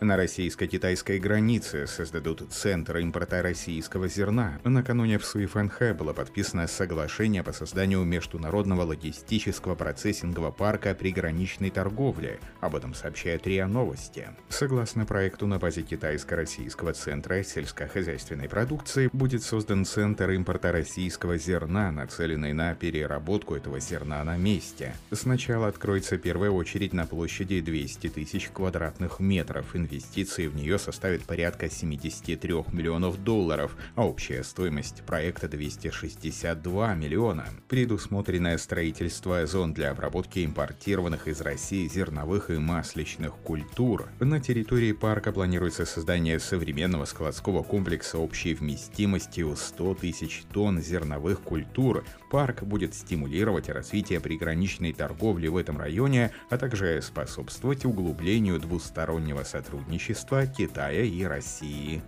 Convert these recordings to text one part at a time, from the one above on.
На российско-китайской границе создадут Центр импорта российского зерна. Накануне в Суифэнхэ было подписано соглашение по созданию международного логистического процессингового парка приграничной торговли. Об этом сообщает РИА Новости. Согласно проекту на базе китайско-российского центра сельскохозяйственной продукции будет создан Центр импорта российского зерна, нацеленный на переработку этого зерна на месте. Сначала откроется первая очередь на площади 200 тысяч квадратных метров инвестиции в нее составит порядка 73 миллионов долларов, а общая стоимость проекта 262 миллиона. Предусмотренное строительство зон для обработки импортированных из России зерновых и масличных культур. На территории парка планируется создание современного складского комплекса общей вместимостью 100 тысяч тонн зерновых культур. Парк будет стимулировать развитие приграничной торговли в этом районе, а также способствовать углублению двустороннего сотрудничества сотрудничества Китая и России.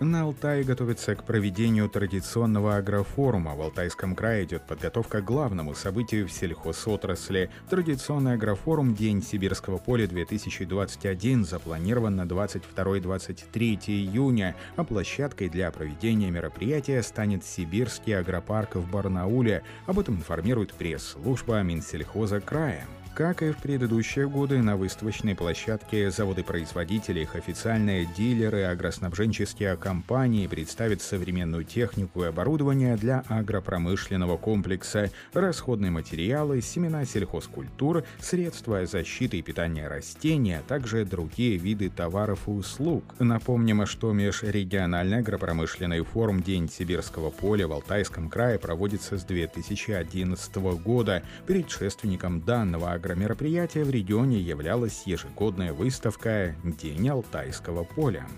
На Алтае готовится к проведению традиционного агрофорума. В Алтайском крае идет подготовка к главному событию в сельхозотрасли. Традиционный агрофорум «День сибирского поля-2021» запланирован на 22-23 июня, а площадкой для проведения мероприятия станет Сибирский агропарк в Барнауле. Об этом информирует пресс-служба Минсельхоза края. Как и в предыдущие годы, на выставочной площадке заводы-производители, их официальные дилеры, агроснабженческие компании представят современную технику и оборудование для агропромышленного комплекса, расходные материалы, семена сельхозкультур, средства защиты и питания растений, а также другие виды товаров и услуг. Напомним, что межрегиональный агропромышленный форум «День сибирского поля» в Алтайском крае проводится с 2011 года. Предшественником данного агромероприятия в регионе являлась ежегодная выставка «День Алтайского поля».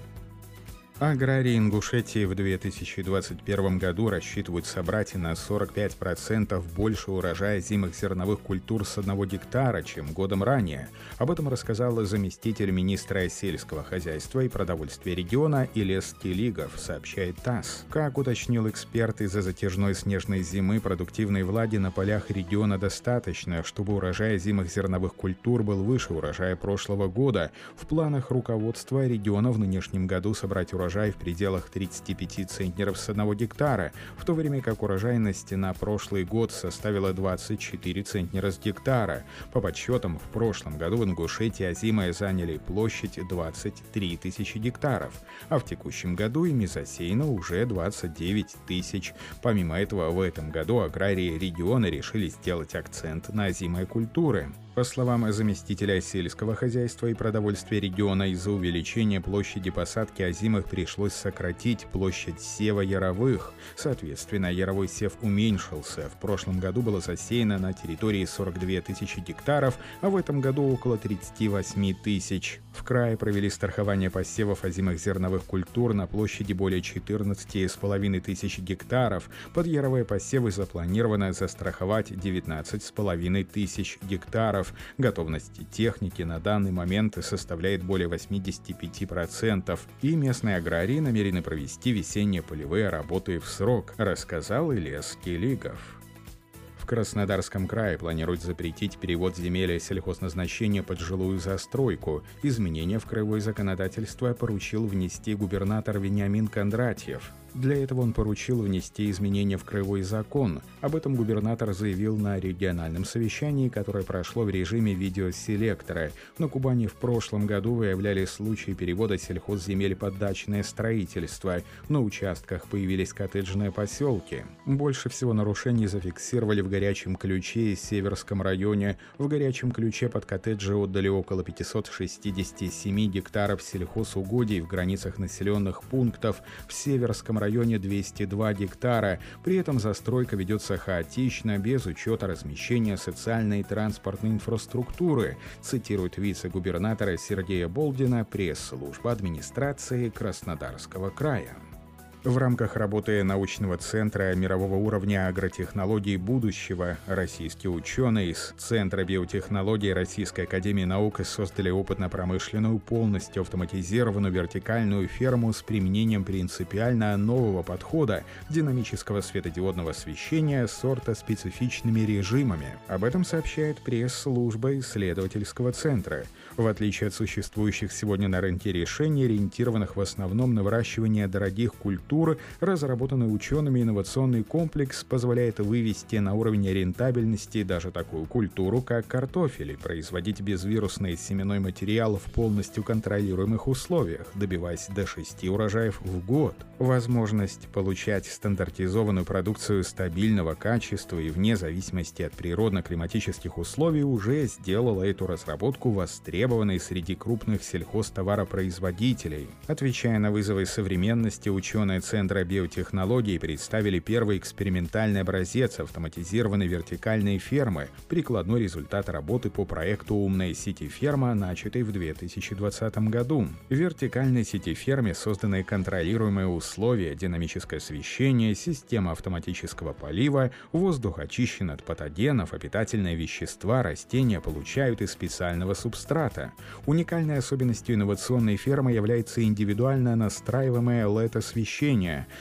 Аграрии Ингушетии в 2021 году рассчитывают собрать на 45% больше урожая зимых зерновых культур с одного гектара, чем годом ранее. Об этом рассказал заместитель министра сельского хозяйства и продовольствия региона Илес Телигов, сообщает ТАСС. Как уточнил эксперт, из-за затяжной снежной зимы продуктивной влаги на полях региона достаточно, чтобы урожай зимых зерновых культур был выше урожая прошлого года. В планах руководства региона в нынешнем году собрать урожай урожай в пределах 35 центнеров с одного гектара, в то время как урожайность на прошлый год составила 24 центнера с гектара. По подсчетам, в прошлом году в Ингушетии озимые заняли площадь 23 тысячи гектаров, а в текущем году ими засеяно уже 29 тысяч. Помимо этого, в этом году аграрии региона решили сделать акцент на озимые культуры. По словам заместителя сельского хозяйства и продовольствия региона, из-за увеличения площади посадки озимых пришлось сократить площадь сева яровых. Соответственно, яровой сев уменьшился. В прошлом году было засеяно на территории 42 тысячи гектаров, а в этом году около 38 тысяч. В крае провели страхование посевов озимых зерновых культур на площади более 14,5 тысяч гектаров. Под яровые посевы запланировано застраховать 19,5 тысяч гектаров. Готовность техники на данный момент составляет более 85%, и местные аграрии намерены провести весенние полевые работы в срок, рассказал Ильяс Келигов. В Краснодарском крае планируют запретить перевод земель сельхозназначения под жилую застройку. Изменения в краевое законодательство поручил внести губернатор Вениамин Кондратьев. Для этого он поручил внести изменения в краевой закон. Об этом губернатор заявил на региональном совещании, которое прошло в режиме видеоселектора. На Кубани в прошлом году выявляли случаи перевода сельхозземель под дачное строительство. На участках появились коттеджные поселки. Больше всего нарушений зафиксировали в горячем ключе и Северском районе. В горячем ключе под коттеджи отдали около 567 гектаров сельхозугодий в границах населенных пунктов. В Северском районе 202 гектара. При этом застройка ведется хаотично, без учета размещения социальной и транспортной инфраструктуры, цитирует вице-губернатора Сергея Болдина пресс-служба администрации Краснодарского края. В рамках работы научного центра мирового уровня агротехнологий будущего российские ученые из Центра биотехнологий Российской академии наук создали опытно-промышленную, полностью автоматизированную вертикальную ферму с применением принципиально нового подхода динамического светодиодного освещения сорта специфичными режимами. Об этом сообщает пресс-служба исследовательского центра. В отличие от существующих сегодня на рынке решений, ориентированных в основном на выращивание дорогих культур, разработанный учеными инновационный комплекс позволяет вывести на уровень рентабельности даже такую культуру, как картофель, и производить безвирусный семенной материал в полностью контролируемых условиях, добиваясь до 6 урожаев в год. Возможность получать стандартизованную продукцию стабильного качества и вне зависимости от природно-климатических условий уже сделала эту разработку востребованной среди крупных сельхозтоваропроизводителей. Отвечая на вызовы современности, ученые Центра биотехнологий представили первый экспериментальный образец автоматизированной вертикальной фермы, прикладной результат работы по проекту «Умная сети ферма», начатой в 2020 году. В вертикальной сети ферме созданы контролируемые условия, динамическое освещение, система автоматического полива, воздух очищен от патогенов, а питательные вещества растения получают из специального субстрата. Уникальной особенностью инновационной фермы является индивидуально настраиваемое LED-освещение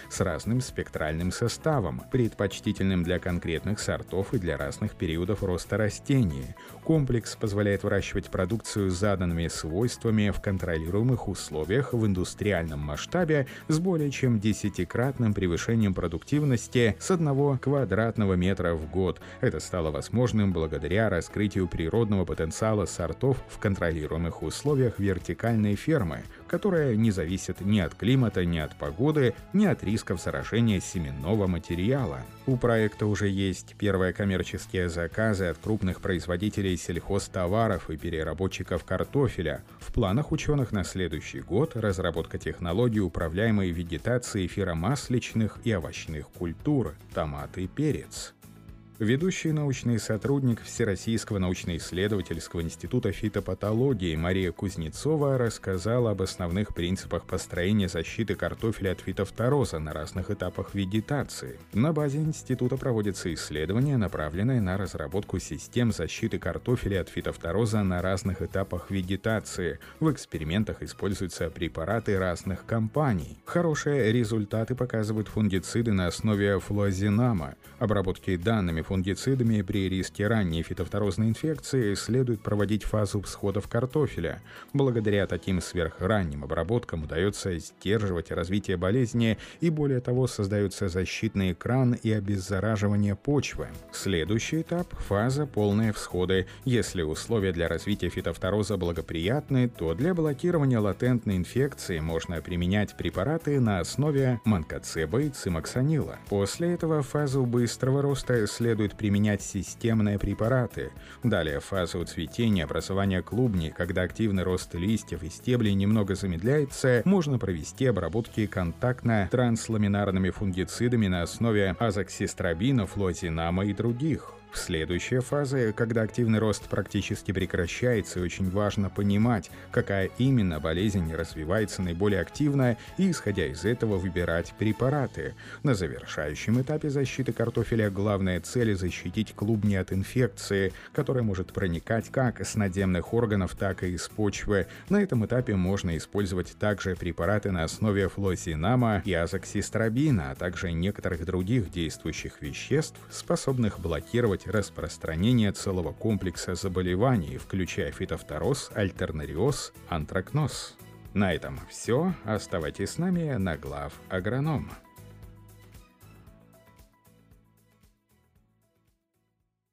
с разным спектральным составом, предпочтительным для конкретных сортов и для разных периодов роста растений. Комплекс позволяет выращивать продукцию с заданными свойствами в контролируемых условиях в индустриальном масштабе с более чем десятикратным превышением продуктивности с одного квадратного метра в год. Это стало возможным благодаря раскрытию природного потенциала сортов в контролируемых условиях вертикальной фермы, которая не зависит ни от климата, ни от погоды, ни от рисков заражения семенного материала. У проекта уже есть первые коммерческие заказы от крупных производителей сельхозтоваров и переработчиков картофеля. В планах ученых на следующий год разработка технологий управляемой вегетацией эфиромасличных и овощных культур, томаты и перец. Ведущий научный сотрудник Всероссийского научно-исследовательского института фитопатологии Мария Кузнецова рассказала об основных принципах построения защиты картофеля от фитофтороза на разных этапах вегетации. На базе института проводятся исследования, направленные на разработку систем защиты картофеля от фитофтороза на разных этапах вегетации. В экспериментах используются препараты разных компаний. Хорошие результаты показывают фунгициды на основе флуозинама. Обработки данными фунгицидами при риске ранней фитофторозной инфекции следует проводить фазу всходов картофеля. Благодаря таким сверхранним обработкам удается сдерживать развитие болезни и более того создается защитный экран и обеззараживание почвы. Следующий этап – фаза полные всходы. Если условия для развития фитофтороза благоприятны, то для блокирования латентной инфекции можно применять препараты на основе манкоцеба и цимоксанила. После этого фазу быстрого роста следует следует применять системные препараты. Далее фаза цветения, образования клубней, когда активный рост листьев и стеблей немного замедляется, можно провести обработки контактно-трансламинарными фунгицидами на основе азоксистробина, флозинама и других. Следующая фаза, когда активный рост практически прекращается, и очень важно понимать, какая именно болезнь развивается наиболее активно, и, исходя из этого, выбирать препараты. На завершающем этапе защиты картофеля главная цель – защитить клубни от инфекции, которая может проникать как с надземных органов, так и из почвы. На этом этапе можно использовать также препараты на основе флозинама и азоксистробина, а также некоторых других действующих веществ, способных блокировать предотвратить распространение целого комплекса заболеваний, включая фитофтороз, альтернариоз, антракноз. На этом все. Оставайтесь с нами на глав агроном.